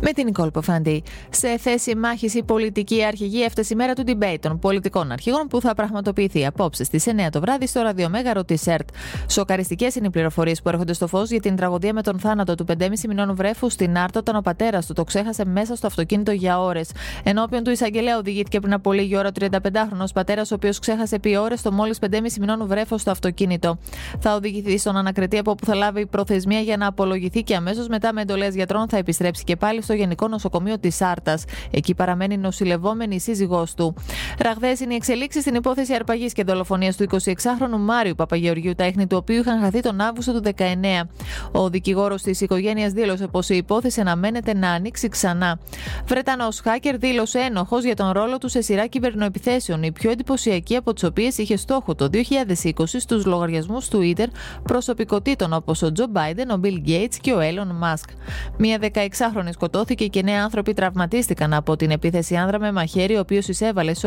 Με την Νικόλ Ποφαντή. Σε θέση μάχης η πολιτική αρχηγή έφτασε η μέρα του debate των πολιτικών αρχηγών που θα πραγματοποιηθεί απόψε στις 9 το βράδυ στο ραδιομέγαρο τη ΕΡΤ. Σοκαριστικές είναι οι πληροφορίες που έρχονται στο φως για την τραγωδία με τον θάνατο του 5,5 μηνών βρέφου στην Άρτο όταν ο πατέρας του το ξέχασε μέσα στο αυτοκίνητο για ώρες. Ενώπιον του εισαγγελέα οδηγήθηκε πριν από λίγη ώρα ο 35χρονο πατέρας, ο οποίος ξέχασε επί ώρες το μόλις 5,5 μηνών βρέφο στο αυτοκίνητο. Θα οδηγηθεί στον ανακριτή από που θα λάβει προθεσμία για να απολογηθεί και αμέσως μετά με εντολές γιατρών θα επιστρέψει και πάλι στο Γενικό Νοσοκομείο της Άρτα. Εκεί παραμένει νοσηλευόμενη η σύζυγός του. Ραγδαίες είναι οι εξελίξεις στην υπόθεση αρπαγής και δολοφονίας του 26χρονου Μάριου Παπαγεωργίου, τα έχνη του οποίου είχαν χαθεί τον Αύγουστο του 19. Ο δικηγόρος της οικογένειας δήλωσε πως η υπόθεση αναμένεται να ανοίξει ξανά. Βρετανός Χάκερ δήλωσε ένοχος για τον ρόλο του σε σειρά κυβερνοεπιθέσεων, η πιο εντυπωσιακή από τις οποίες είχε στόχο το 2020 στους λογαριασμούς Twitter προσωπικότητων όπως ο Τζο Μπάιντεν, ο Bill Gates και ο Elon Musk. Μία 16χρονη σκοτώθηκε και νέα άνθρωποι τραυματίστηκαν από την επίθεση άνδρα με μαχαίρι, ο οποίος εισέβαλε σε